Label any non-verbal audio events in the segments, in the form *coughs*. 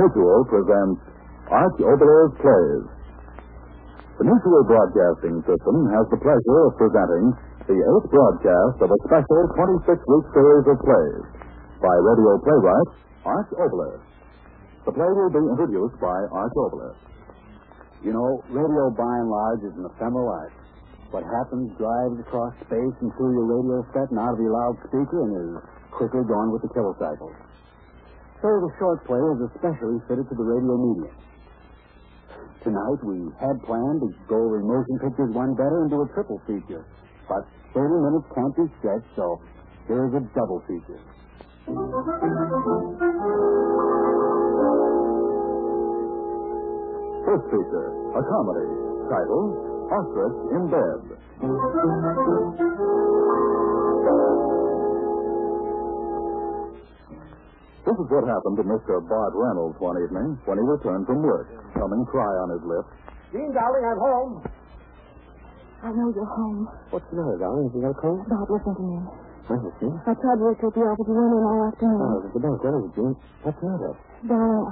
Mutual presents Arch Oboler's Plays. The Mutual Broadcasting System has the pleasure of presenting the eighth broadcast of a special 26-week series of plays by radio playwright Arch Oboler. The play will be introduced by Arch Oboler. You know, radio by and large is an ephemeral art. What happens drives across space and through your radio set and out of your loudspeaker and is quickly gone with the kilocycle. So the short play is especially fitted to the radio medium. Tonight we had planned to go over motion pictures one better and do a triple feature. But 30 minutes can't be stretched, so here's a double feature. First feature, a comedy titled Ostrich in Bed. This is what happened to Mr. Bart Reynolds one evening when he returned from work, coming cry on his lips. Jean, darling, I'm home. I know you're home. What's the matter, darling? Is you got a cold? Bob, listen to me. Well, you see. I tried to wake up the office. You weren't in all afternoon. Oh, it's the bank. What is it, June? What's the matter? Darling,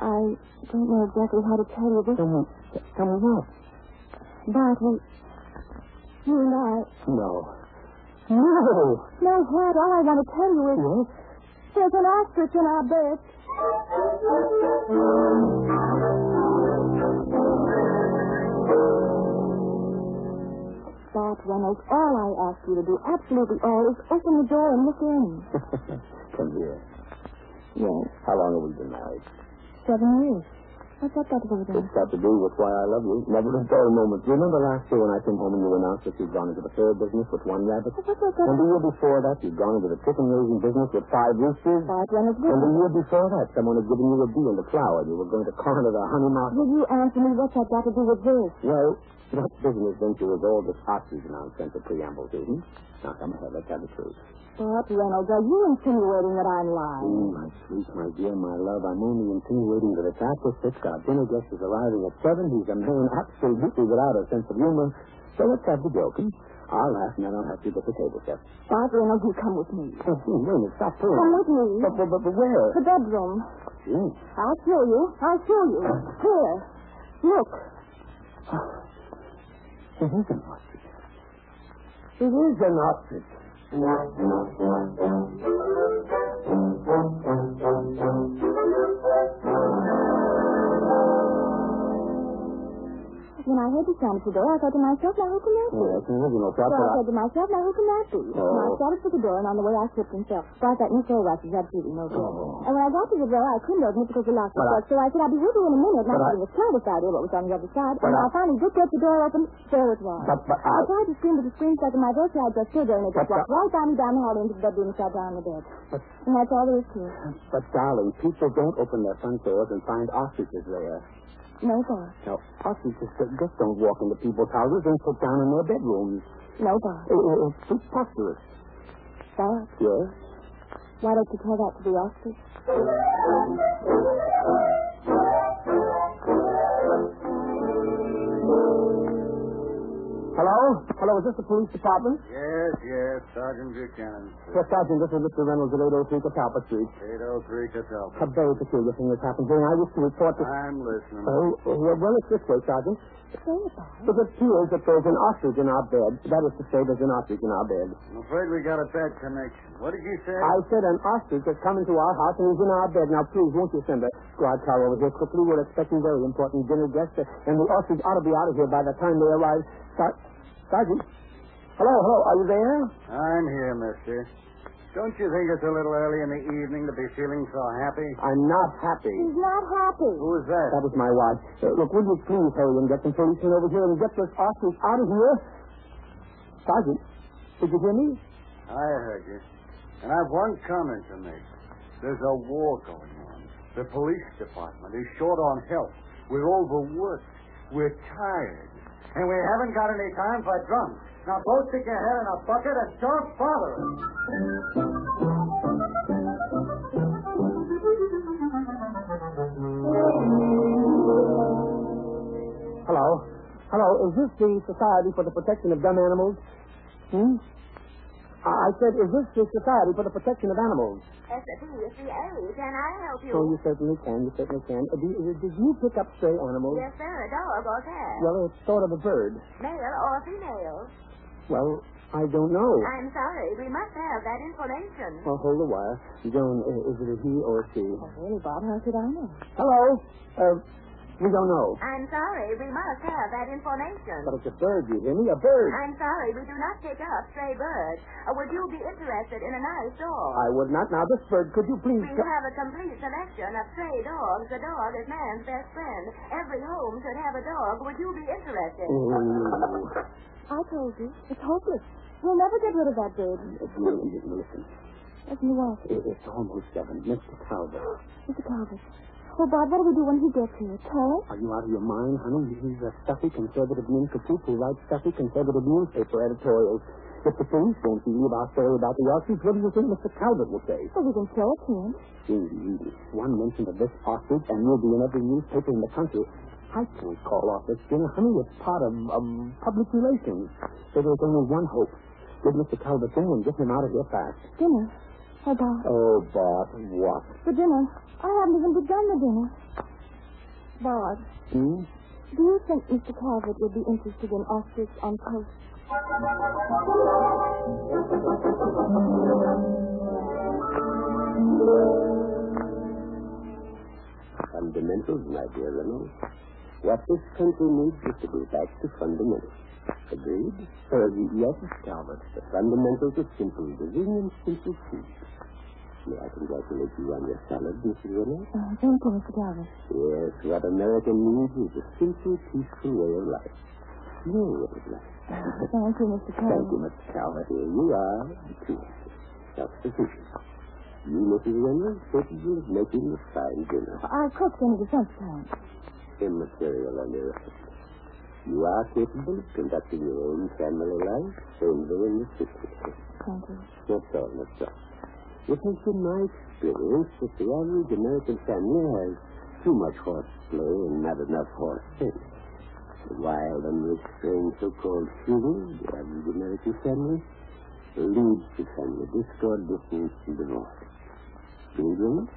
I don't know exactly how to tell you this. Tell me, tell me what? Bart, we... You and I... No. No! No, what? All I want to tell you is... Yes? There's an ostrich in our bed. Bart Reynolds, all I ask you to do, absolutely all, is open the door and look in. *laughs* Come here. Yes, How long have we been married? seven years. What's that got to do with it? It's got to do with why I love you. Never a dull moment. You remember last year when I came home and you announced that you'd gone into the fur business with one rabbit? What's that got And the year before that, you'd gone into the chicken raising business with five roosters? Bart Reynolds, And the year before that, someone had given you a bee and a flower, and you were going to *laughs* corner the honey market. will you answer me what's that got to do with this? Well, that business venture was all this oxygen nonsense of preamble to. Hmm? Now, come ahead, let's have the truth. Bart Reynolds, are you insinuating that I'm lying? Oh, my sweet, my dear, my love, I'm only insinuating that it's after six. Our dinner guest is arriving at seven. He's a man absolutely without a sense of humor. So let's have the joke. Hmm? I'll laugh, and then I'll have to get the table set. Bart Reynolds, you come with me. Oh, gee, wait a minute, stop pulling. Come with me. But, but, but, where? The bedroom. Gee. I'll show you. I'll show you. Here. Look. It is an ostrich. It is an ostrich. When I heard the sound at the door, I thought to myself, now who can that be? An original thought, So I I... said to myself, now who can that be? Oh. And I started for the door, and on the way I slipped and fell. Bart, that new soul wax is absolutely no good. Oh. And when I got to the door, I couldn't open it because the lock was I- shut. So I said, I'll be with you in a minute, not But I- having the slightest idea what was on the other side. But and I- I finally did get the door open, there it was. But, but I I... tried to scream, but the scream stuck in my throat, so I just stood there, and it just walked right down me down the hall into the bedroom and sat down on the bed. But- And that's all there is to it. But, darling, people don't open their front doors and find ostriches there. No, Bart. Now, ostriches just just don't walk into people's houses and sit down in their bedrooms. No, Bart. It, it, it's preposterous. Bart, Yes? why don't you tell that to the ostrich? Hello? Hello, is this the police department? Yes, yes, Sergeant Buchanan. Yes, Sergeant, this is Mr. Reynolds at 803 Catalpa Street. 803 Catalpa. A very peculiar thing has happened here, and I wish to report this... I'm listening. Oh, oh, well, well, it's this way, Sergeant. Bart. It appears that there's an ostrich in our bed. That is to say, there's an ostrich in our bed. I'm afraid we got a bad connection. What did you say? I said an ostrich has come into our house and he's in our bed. Now, please, won't you send a squad car over here quickly? We're expecting very important dinner guests, and the ostrich ought to be out of here by the time they arrive. Sar- Sergeant? Hello, hello, are you there? I'm here, mister. Don't you think it's a little early in the evening to be feeling so happy? I'm not happy. He's not happy. Who is that? That was my wife. Uh, look, will you please hurry and get some policemen over here and get this ostrich out of here? Sergeant, did you hear me? I heard you. And I've one comment to make. There's a war going on. The police department is short on help. We're overworked. We're tired. And we haven't got any time for drunk. Now go stick your head in a bucket and don't bother us. Hello? Hello, is this the Society for the Protection of Dumb Animals? Hmm? I said, is this the Society for the Protection of Animals? SAP is the A. Can I help you? Oh, you certainly can. You certainly can. Uh, do you- did you pick up stray animals? Yes, sir. A dog or cat. Well, it's sort of a bird. Male or female. Well, I don't know. I'm sorry. We must have that information. Well, hold a while. Joan, i- is it a he or a she? Oh, really, Bob? How should I know? Hello? Uh, we don't know. I'm sorry. We must have that information. But it's a bird, you hear me? A bird. I'm sorry. We do not pick up stray birds. Uh, would you be interested in a nice dog? I would not. Now, this bird, could you please... We co- have a complete selection of stray dogs. The dog is man's best friend. Every home should have a dog. Would you be interested? Ooh. I told you. It's hopeless. We'll never get rid of that bird. Listen, Listen to what? it- it's almost seven. Mr. Calvert. Mr. Calvert. Oh, Bob, what do we do when he gets here? Tell? Are you out of your mind, honey? He's a stuffy conservative nincompoop who writes stuffy conservative newspaper editorials. If the police won't believe our story about the ostrich, what do you think Mr. Calvert will say? So we can show it to him. Indeed. One mention of this ostrich, and you'll be in every newspaper in the country. I can't call off this dinner, honey. It's part of, of public relations. So there's only one hope. Give Mr. Calvert in and get him out of here fast. Dinner. Oh, Bob. Oh, Bob, what? For dinner. I haven't even begun the dinner. Bob, Hmm? do you think Mr. Calvert would be interested in ostrich on toast? Fundamentals, my dear Reynolds. What this country needs is to go back to fundamentals. Agreed? Uh, yes. Calvert. The fundamentals of simple living and simple food. May I congratulate you on your salad, Mrs. Reynolds? Uh, thank you, Mr. Calvert. Yes, what America needs is a simple, peaceful way of life. Your way of life. Thank you, Mr. Calvert. Thank you, Mr. Calvert. Here you are, the two of you. Self-sufficient. You, Mrs. Reynolds, capable of making a fine dinner. I cooked in the defense camp. immaterial and irrelevant. You are capable of conducting your own family life, safely in the city. Thank you. That's all, that's all. It has been my experience that the average American family has too much horseplay and not enough horse sense. The wild, unrestrained so-called feeling, the average American family, leads to family discord, distance, and divorce. England,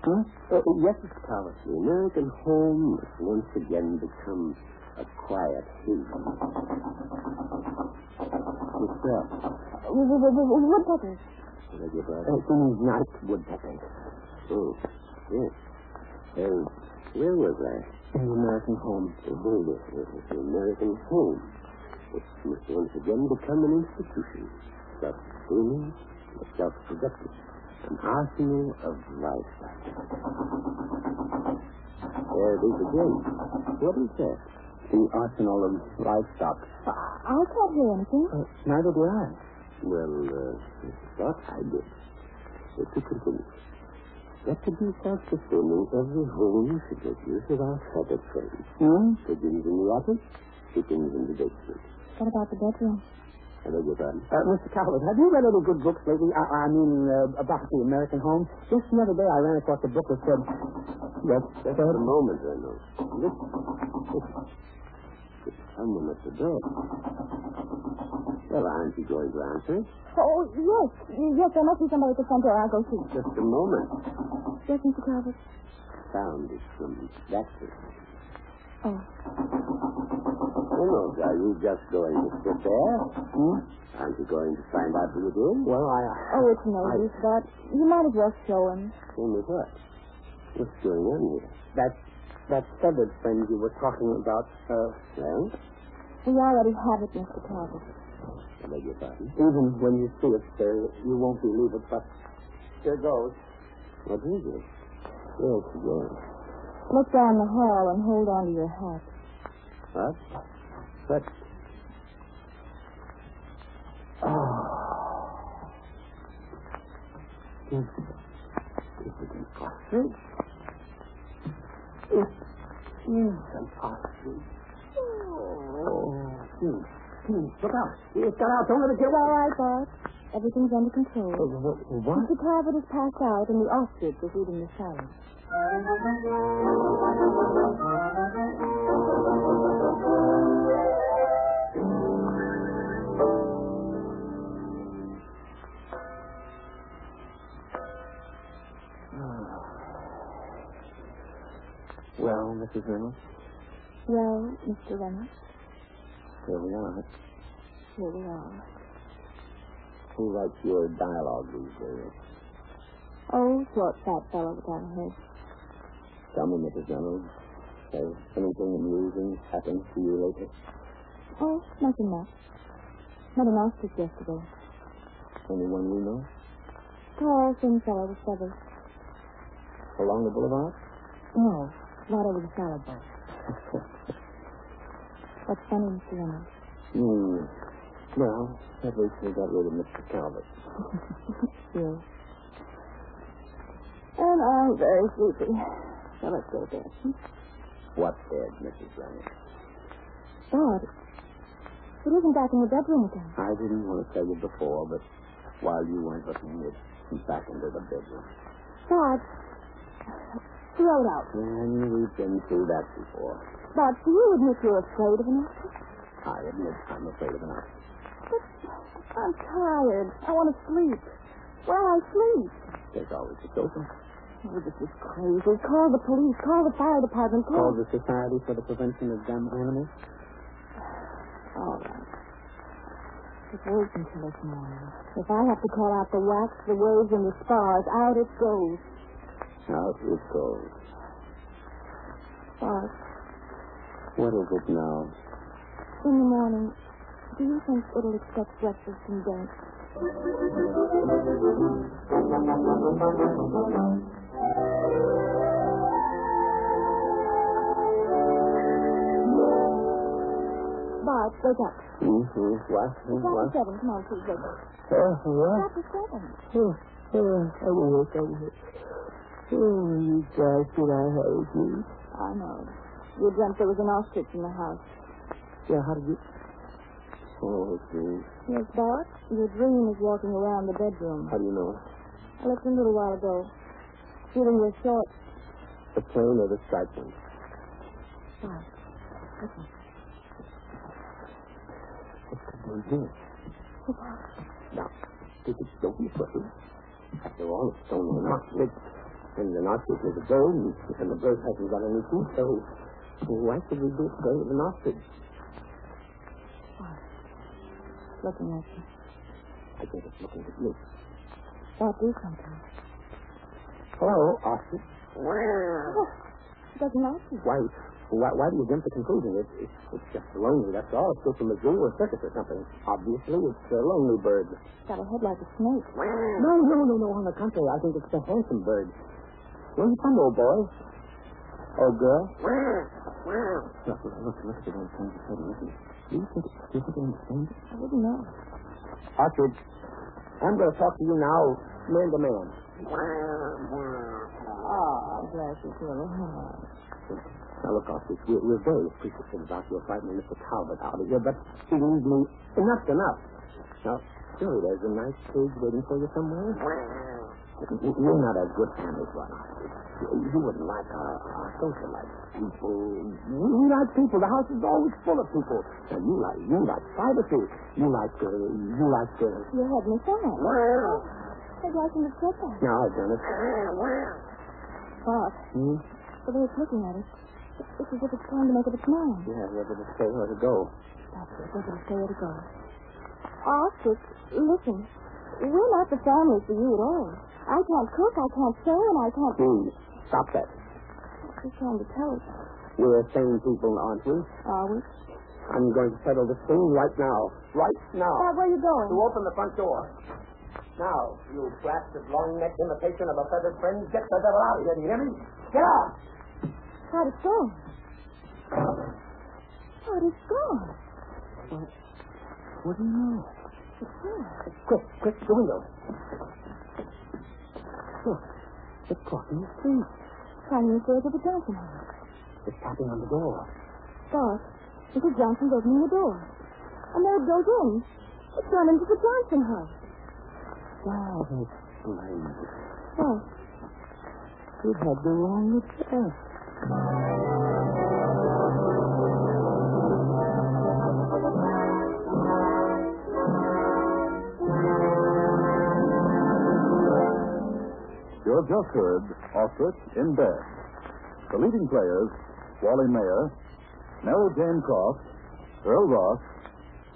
Huh? Uh, yes, Mr. Calvert. the American home must once again become a quiet haven. What's that? Uh, w- w- w- w- Woodpeckers. Did I get that? Uh, these night woodpeckers. Oh, yes. Uh, where was I? In the American home. Oh, yes, yes, yes, the American home. It must once again become an institution. Self-sustaining, self-productive. An arsenal of livestock. There it is again. What is that? The arsenal of livestock. I can't hear anything. Uh, neither do I. Well, uh, I thought I did. So to continue. That could be self-sustaining, every home should make use of our feather frames. Hmm? Pigeons in the attic, chickens in the basement. What about the bedroom? I beg your? Uh, Mr. Calvert, have you read any good books lately? I, I mean, uh, about the American home? Just the other day I ran across a book that said... Yes, Just sir? a moment, Reynolds. Listen. Listen. There's someone at the door. Aren't you going to answer? Oh, yes. Yes, there must be somebody at the front door. I'll go see. Just a moment. Yes, Mr. Calvert. Sound is from that way. Oh. Reynolds, are you just going to sit there? Hmm? Aren't you going to find out who it is? Well, I... Oh, it's no I- use, but you might as well show him. Show me what? What's going on here? That, that feathered friend you were talking about, uh, Well, We already have it, Mr. Calvert. I beg your pardon. even when you see it, sir, you won't believe it, but here goes. What is it? Yes, yes. Look down the hall and hold on to your hat. What? What? Oh. Is, is it an ostrich? It is an ostrich. Oh, please, Look out. Get out. Don't let it get It's all right, Bob. Everything's under control. Uh, what? what? Mr. Talbot has passed out, and the ostrich is eating the salad. Well, Mrs. Reynolds? Well, Mr. Reynolds? Here we are. here we are. Who writes your dialogue these days? Oh, short, fat fellow with our head. Tell me, Mrs. Reynolds, has anything amusing happened to you lately? Oh, nothing much. Met an ostrich yesterday. Anyone we know? Tall, thin fellow with feathers. Along the boulevard? No, not over the salad bowl. *laughs* What's funny, Mr. Reynolds? Hmm. Well, at least we got rid of Mr. Calvert. Yes. And I'm very sleepy. So let's go to bed. hmm? What's dead, Mrs. Reynolds? Dad, it isn't back in the bedroom again. I didn't want to tell you before, but while you weren't looking, it went back into the bedroom. Dad, throw it out. And we've been through that before. Dad, do you admit you're afraid of an ostrich? I admit I'm afraid of an ostrich. But I'm tired. I want to sleep. Where I sleep? There's always a sofa. Oh, this is crazy. Call the police. Call the fire department. Call Call... the Society for the Prevention of Dumb Animals. All right. Just wait until this morning. If I have to call out the WACs, the waves, and the spars, out it goes. Out it goes. Bart, What is it now? in the morning, do you think it'll accept breakfast and dance? Bart, wake up. Mm-hmm. What? It's after seven. Come on, please, wake up. Uh, It's what? after seven. Oh, oh, I won't, I won't. Oh, you guys, did I hate you? I know. You dreamt there was an ostrich in the house. Yeah, how did you... Oh, gee. Yes, Bart. Your dream is walking around the bedroom. How do you know? I looked in a little while ago. Feeling your shorts. The plain or the striped one? Bart, listen. What's going here? Oh, Bart. Now, this is don't be. After all, it's only an ostrich. And an ostrich is a bird, and, the bird hasn't got any teeth, so why should we be afraid of an ostrich? Bart. Looking at you. I think it's looking at me. Bart, do something. Hello, ostrich. Oh, it doesn't like you. Why, why, why do you jump to conclusion? It's, it's, it's just lonely, that's all. It's just from a zoo or a circus or something. Obviously, it's a lonely bird. It's Got a head like a snake. No, no, no, no. On the contrary, I think it's a handsome bird. Where you from, old boy? Oh, girl? Look, look, look, look at the way it turns. Listen. Do you think, do you think it understands? I wouldn't know. Ostrich, I'm going to talk to you now, man to man. Oh, bless you, little hand. Now, look, Ostrich, we're, we're very appreciative about your frightening Mr. Talbot out of here, but believe me, enough's enough. Now, surely there's a nice cage waiting for you somewhere. W- We're not a good family for an ostrich. You wouldn't like our, our social life. People, we like people. The house is always full of people. And you like, you like privacy. You like, uh, you like, uh, You had me fine. I'd like him to sit there. now I've done it. Bart, Hmm? the way it's looking at us, it's as if it's trying to make up its mind. Yeah, whether to stay or to go. That's it. Whether to stay or to go. Ostrich, listen. We're not the family for you at all. I can't cook, I can't sew, and I can't... Please, stop that. Just trying to tell us, We're sane people, aren't we? are we? I'm going to settle this thing right now. Right now. Bart, where are you going? To open the front door. Now, you blasted long-necked imitation of a feathered friend, get the devil out of here, do you hear me? Get out! Bart, it's gone. Bart, it's gone. What do you know? It's gone. Quick, quick, the window. Look, it's crossing the street. Climbing the stairs of the Johnson house. It's tapping on the door. Bart, Mrs. Johnson's opening the door. And there it goes in. It's gone into the Johnson house. Wow, that's splendid. What? It had the wrong address. You have just heard Ostrich in Bed. The leading players, Wally Maher, Mary Jane Croft, Earl Ross,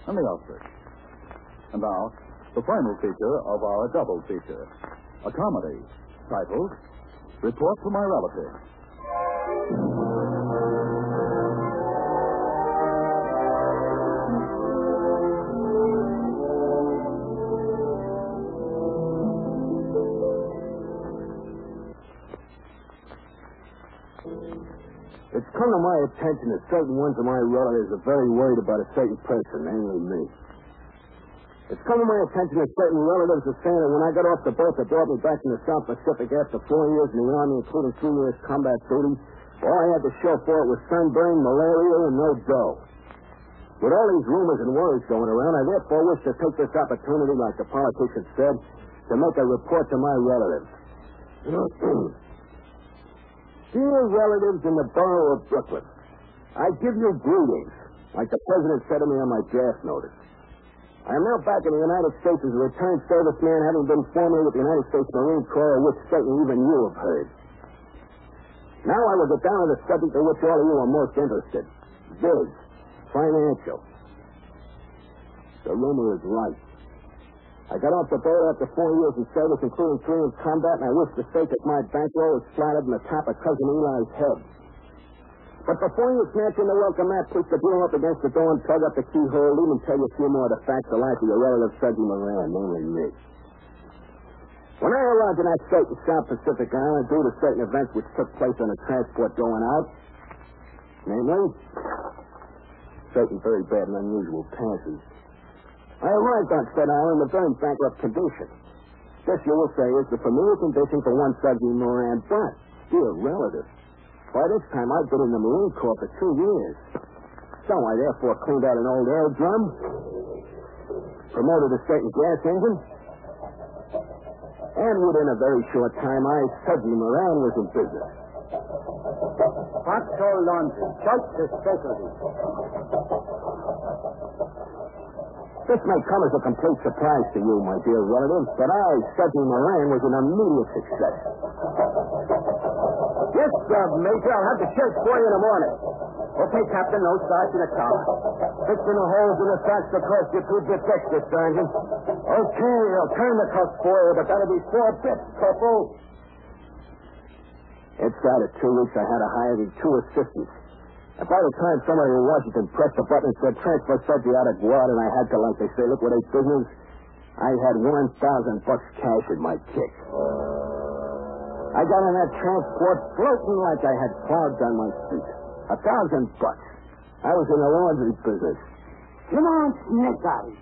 and the ostrich. And now, the final feature of our double feature, a comedy titled Report to My Relative. Come to my attention that certain ones of my relatives are very worried about a certain person, namely me. It's come to my attention that certain relatives are saying that when I got off the boat that brought me back from the South Pacific after four years in the Army, including two years combat duty, all I had to show for it was sunburn, malaria, and no dough. With all these rumors and worries going around, I therefore wish to take this opportunity, like the politician said, to make a report to my relatives. *clears throat* Dear relatives in the borough of Brooklyn, I give you greetings, like the president said to me on my draft notice. I am now back in the United States as a returned serviceman, having been formerly with the United States Marine Corps, of which certainly even you have heard. Now I will get down to the subject of which all of you are most interested. Biz. Financial. The rumor is right. I got off the boat after four years in service, including three in combat, and I wish to state that my bankroll is flattered in the top of Cousin Eli's head. But before you snatch in the welcome mat, push the bureau up against the door and plug up the keyhole, leave me tell you a few more of the facts of life of your relative, Sergeant Moran, namely me. When I arrived in that state in South Pacific Island due to certain events which took place on a transport going out, namely, certain very bad and unusual passes, I arrived on said island a very bankrupt condition. This, you will say, is the familiar condition for one Sergeant Moran, but, dear relative, by this time I'd been in the Marine Corps for two years. So I therefore cleaned out an old air drum, promoted a certain gas engine, and within a very short time, I, Sergeant Moran, was in business. Foxhole Laundry, just the specialty. This may come as a complete surprise to you, my dear relative, but I, Sergeant Moran, was an immediate success. Yes, uh, Major, I'll have the shirts for you in the morning. Okay, Captain, no starch in the collar. Fixing the holes in the socks because you're too defective, Sergeant. Okay, I'll turn the cuffs for you, but that'll be four bits, Corporal. Inside of two weeks, I had to hire two assistants. By the time somebody in Washington pressed the button and said, transfer out of Guad, and I had to, like they say, liquidate business, I had 1,000 bucks cash in my kick. I got on that transport floating like I had clouds on my feet. A thousand bucks. I was in the laundry business. Come on, Eyes.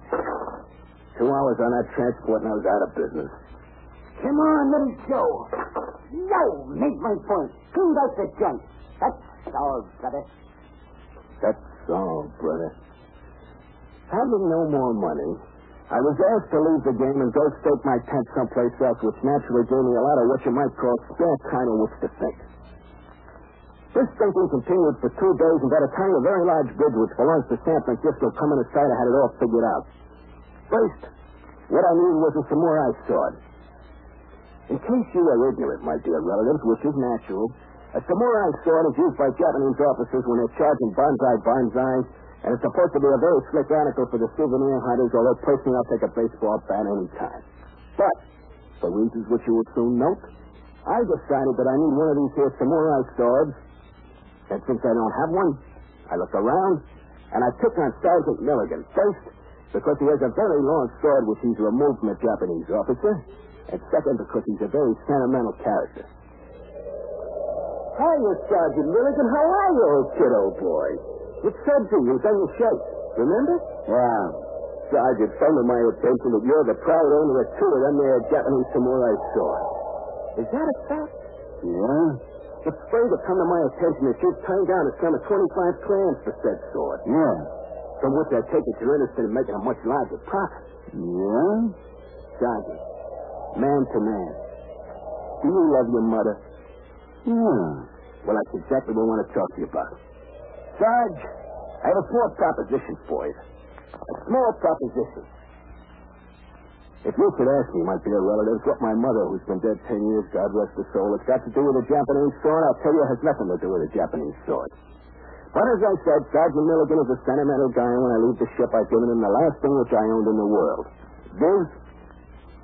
Two hours on that transport and I was out of business. Come on, little Joe. Yo, make my point. Clean out the junk. That's all, brother. That's all, brother. Having no more money, I was asked to leave the game and go stake my tent someplace else, which naturally gave me a lot of what you might call spare time in which to think. This thinking continued for two days, and by the time a very large bridge which belongs to San Francisco come into sight, I had it all figured out. First, what I needed was a samurai sword. In case you are ignorant, my dear relatives, which is natural, a samurai sword is used by Japanese officers when they're charging banzai banzai, and it's supposed to be a very slick article for the souvenir hunters, although personally I'll take a baseball bat any time. But, for reasons which you will soon note, I decided that I need one of these here samurai swords, and since I don't have one, I looked around, and I took on Sergeant Milligan. First, because he has a very long sword which he's removed from a Japanese officer, and second, because he's a very sentimental character. Hiya, Sergeant Milligan. How are you, old kid, old boy? It's Subsy who's on your shirt. Remember? Yeah. Sergeant, it's come to my attention that you're the proud owner of two of them there Japanese samurai swords. Is that a fact? Yeah. It's further come to my attention that you've turned down a sum of 25 clams for said sword. Yeah. From which I take it you're interested in making a much larger profit. Yeah? Sergeant, man to man, do you love your mother? Yeah. Well, that's exactly what I want to talk to you about. Sarge, I have a small proposition for you. A small proposition. If you could ask me, my dear relatives, what my mother, who's been dead ten years, God rest her soul, has got to do with a Japanese sword, I'll tell you it has nothing to do with a Japanese sword. But as I said, Sergeant Milligan is a sentimental guy, and when I leave the ship, I've given him the last thing which I owned in the world. This,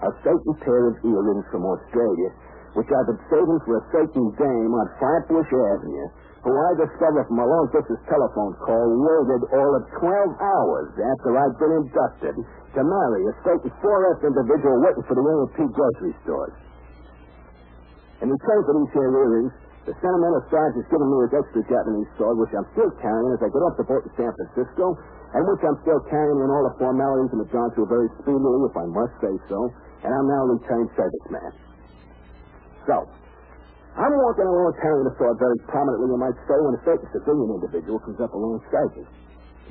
a certain pair of earrings from Australia, which I've been saving for a certain dame on Flatbush Avenue, who I discovered from a long distance telephone call waited all of 12 hours after I'd been inducted to marry a certain 4F individual waiting for the A&P grocery stores. In return for these here earrings, the sentimental sergeant has given me his extra Japanese sword, which I'm still carrying as I get off the boat in San Francisco, and which I'm still carrying when all the formalities have gone through very speedily, if I must say so, and I'm now a returned serviceman. So, I'm walking along carrying the sword very prominently, you might say, when a certain civilian individual comes up alongside me.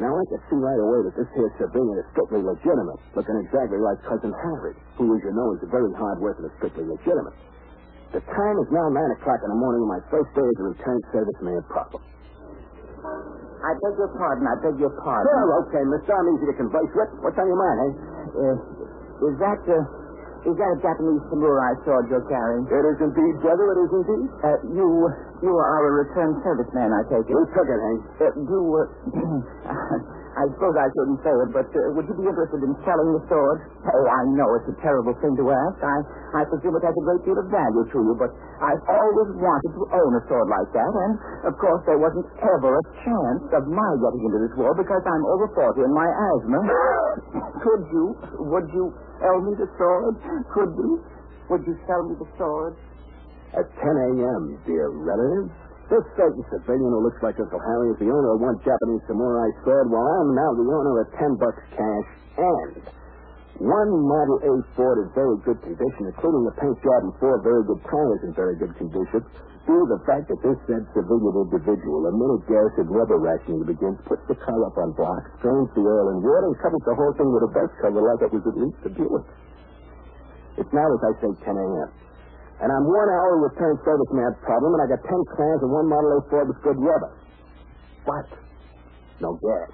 Now, I can see right away that this here civilian is strictly legitimate, looking exactly like Cousin Harry, who, as you know, is a very hard worker and strictly legitimate. The time is now 9 o'clock in the morning of my first day as a returned serviceman proper. I beg your pardon. I beg your pardon. Sure, okay, mister. I'm easy to converse with. What's on your mind, eh? Uh, is that uh, is that a Japanese samurai sword you're carrying? It is indeed, brother. It is indeed. Uh, you you are a returned serviceman, I take it. You took it, Hank. Uh, you, uh, *clears throat* I suppose I shouldn't say it, but uh, would you be interested in selling the sword? Oh, I know it's a terrible thing to ask. I, I presume it has a great deal of value to you, but I've always wanted to own a sword like that, and of course there wasn't ever a chance of my getting into this war because I'm over 40 and my asthma. *coughs* Could you, would you sell me the sword? Could you? Would you sell me the sword? At 10 a.m., dear relative. This certain civilian who looks like Uncle Harry is the owner of one Japanese samurai sword, while I'm now the owner of ten bucks cash and one Model A Ford in very good condition, including the paint job and four very good tires in very good condition, due to the fact that this said civilian individual, a gas and rubber rationing begins, puts the car up on blocks, drains the oil and water, and covers the whole thing with a best cover like it was at least a Buick. It's now, as I say, 10 a.m. And I'm one hour return serviceman problem, and I got ten cans and one Model A Ford with good rubber. But no gas.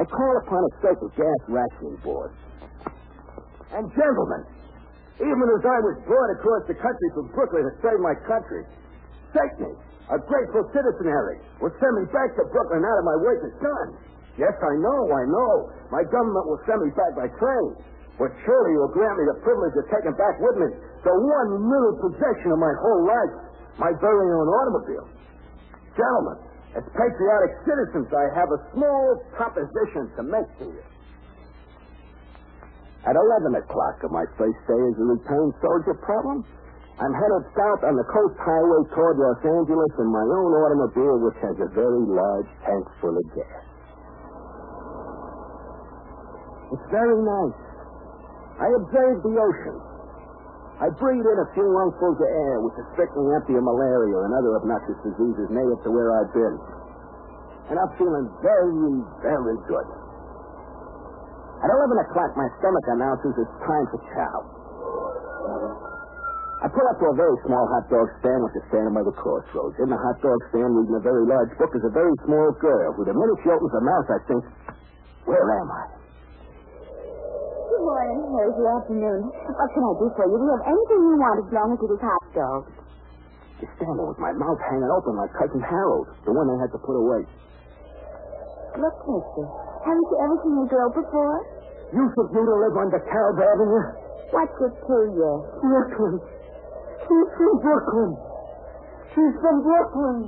I call upon a certain gas rationing board. And gentlemen, even as I was brought across the country from Brooklyn to save my country, Satan, a grateful citizen, Harry, will send me back to Brooklyn out of my work as done. Yes, I know, I know. My government will send me back by train. But surely you'll grant me the privilege of taking back with me the one little possession of my whole life, my very own automobile. Gentlemen, as patriotic citizens, I have a small proposition to make to you. At 11 o'clock of my first day as a returned soldier problem, I'm headed south on the coast highway toward Los Angeles in my own automobile, which has a very large tank full of gas. It's very nice. I observe the ocean. I breathe in a few lungfuls of air, which is strictly empty of malaria and other obnoxious diseases native to where I've been. And I'm feeling very, very good. At 11 o'clock, my stomach announces it's time for chow. I pull up to a very small hot dog stand, which is standing by the crossroads. In the hot dog stand, reading a very large book, is a very small girl who, the minute she opens her mouth, I think, where am I? Good morning. Here's your afternoon. What can I do for you? Do you have anything you want as long as it is hot dogs? Just standing with my mouth hanging open like Cousin Harold, the one they had to put away. Look, mister. Haven't you ever seen a girl before? You think you to live under Caleb Avenue? What's it to you? Brooklyn. She's from Brooklyn. She's from Brooklyn.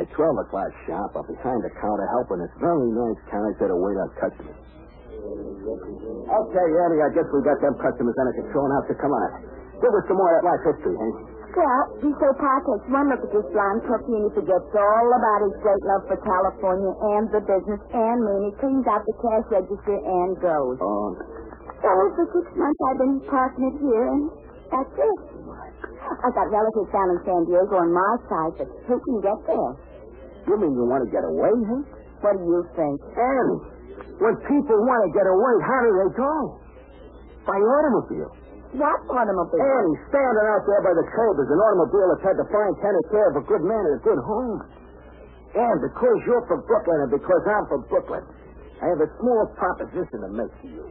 At 12 o'clock sharp, I'm behind the counter helping this very nice character to wait on customers. Okay, Annie, I guess we got them customers under control now, so come on. Give us some more of that life history, Hank. Well, before Pa takes one look at this blonde cookie and he forgets all about his great love for California and the business and me, and he cleans out the cash register and goes. Oh, Oh, for six months I've been parking it here, and that's it. I've got relatives down in San Diego on my side, but who can get there? you mean you want to get away, Hank? What do you think? Annie, when people want to get away, how do they go? By automobile. What automobile? Annie, standing out there by the curb is an automobile that's had to find tender care of a good man and a good home. And because you're from Brooklyn and because I'm from Brooklyn, I have a small proposition to make to you.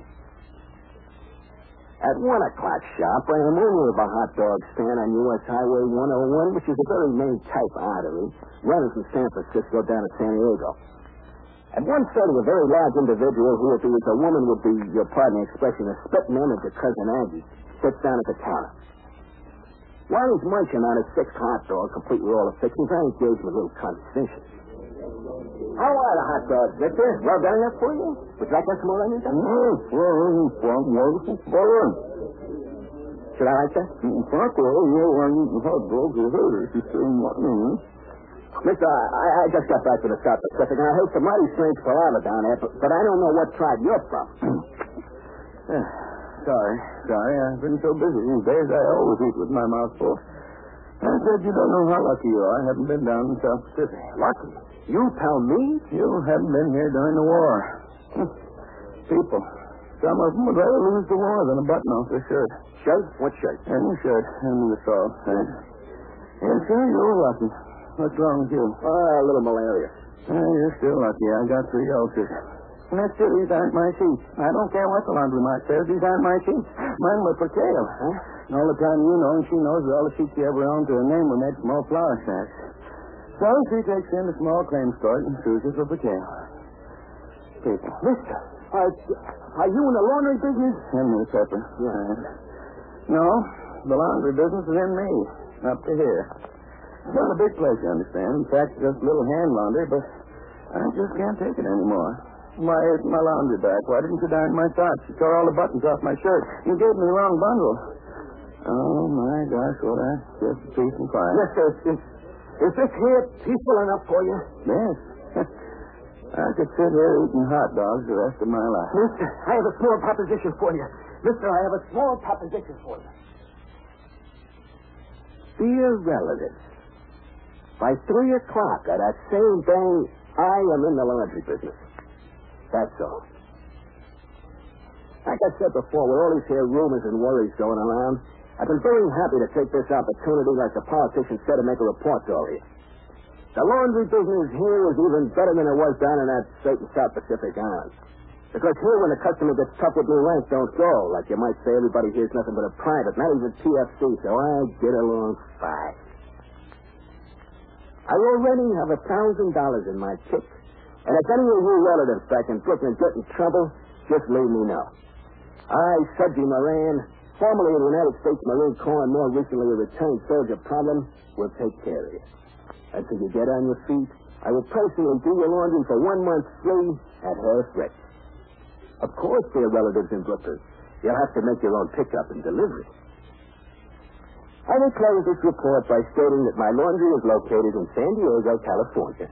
At one o'clock sharp, I am owner of a hot dog stand on U.S. Highway 101, which is a very main type artery running from San Francisco down to San Diego. At 1.30, a very large individual who, if he was a woman, would be, your pardon the expression, a spitting image of Cousin Aggie, sits down at the counter. While he's munching on his sixth hot dog, complete with all the fixings, I engage with a little conversation. How are the hot dogs, Victor? Well done enough for you? Would you like some more onions? Well, Should I like that? Fuck, well, you know, I'm eating hot dogs with her. She's saying what, mm Mister, I, I just got back to the South Pacific, and I heard some mighty strange palaver down there, but, but I don't know what tribe you're from. *clears throat* Sorry, sorry. I've been so busy these days, I always eat with my mouth full. I said you don't know how lucky you are. I haven't been down in the South Pacific. Lucky? You tell me? You haven't been here during the war. Hmm. People. Some of them would rather lose the war than a button off their shirt. Shirt? What shirt? Any shirt. Any. Thanks. Yes, sir, you're lucky. What's wrong with you? Oh, a little malaria. Uh, you're still lucky. I got three ulcers. Mister, these aren't my sheets. I don't care what the laundry laundromat says. These aren't my sheets. Mine were for Kale. Huh? And all the time you know, and she knows that all the sheets she ever owned to her name were made from old flour sacks. So she takes in the small claim store and sues us for Kale. People. Mister, are, are you in the laundry business? Henry Pepper. Yes. No, the laundry business is in me. Up to here. It's not a big place, you understand. In fact, just a little hand laundry, but I just can't take it anymore. Why isn't my laundry back? Why didn't you darn my socks? You tore all the buttons off my shirt. You gave me the wrong bundle. Oh, my gosh, what a just peace and quiet. Yes, sir. Is, is this here peaceful enough for you? Yes. *laughs* I could sit here eating hot dogs the rest of my life. Mister, I have a small proposition for you. Mister, I have a small proposition for you. Dear relatives, by three o'clock of that same day, I am in the laundry business. That's all. Like I said before, with all these here rumors and worries going around, I've been very happy to take this opportunity, like the politician said, to make a report to all of you. The laundry business here is even better than it was down in that certain South Pacific island. Because here, when the customer gets tough with me, ranks don't go. Like you might say, everybody here's nothing but a private, not even PFC, so I get along fine. I already have a thousand dollars in my kit, and if any of you relatives back in Brooklyn get in trouble, just leave me know. I, Sudgy Moran, formerly of the United States Marine Corps and more recently a returned soldier problem, will take care of you. Until you get on your feet, I will personally do your laundry for one month free at Harris Rich. Of course, dear relatives in Brooklyn, you'll have to make your own pickup and delivery. I will close this report by stating that my laundry is located in San Diego, California.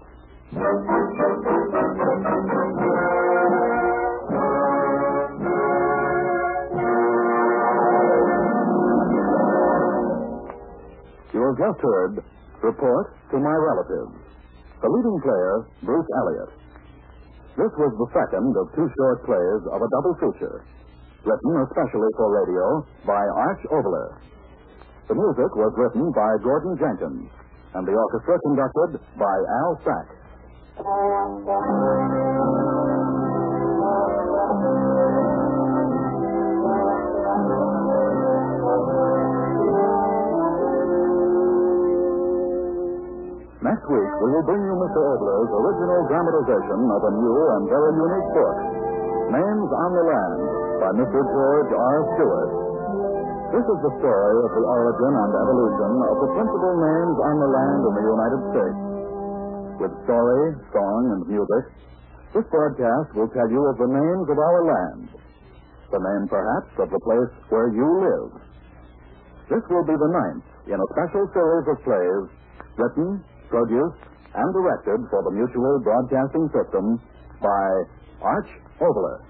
You have just heard Report to My Relatives. The leading player, Bruce Elliott. This was the second of two short plays of a double feature, written especially for radio by Arch Oboler. The music was written by Gordon Jenkins, and the orchestra conducted by Al Sack. Next week, we will bring you Mr. Oboler's original dramatization of a new and very unique book, Names on the Land, by Mr. George R. Stewart. This is the story of the origin and evolution of the principal names on the land in the United States. With story, song, and music, this broadcast will tell you of the names of our land, the name, perhaps, of the place where you live. This will be the ninth in a special series of plays written, produced, and directed for the Mutual Broadcasting System by Arch Oboler.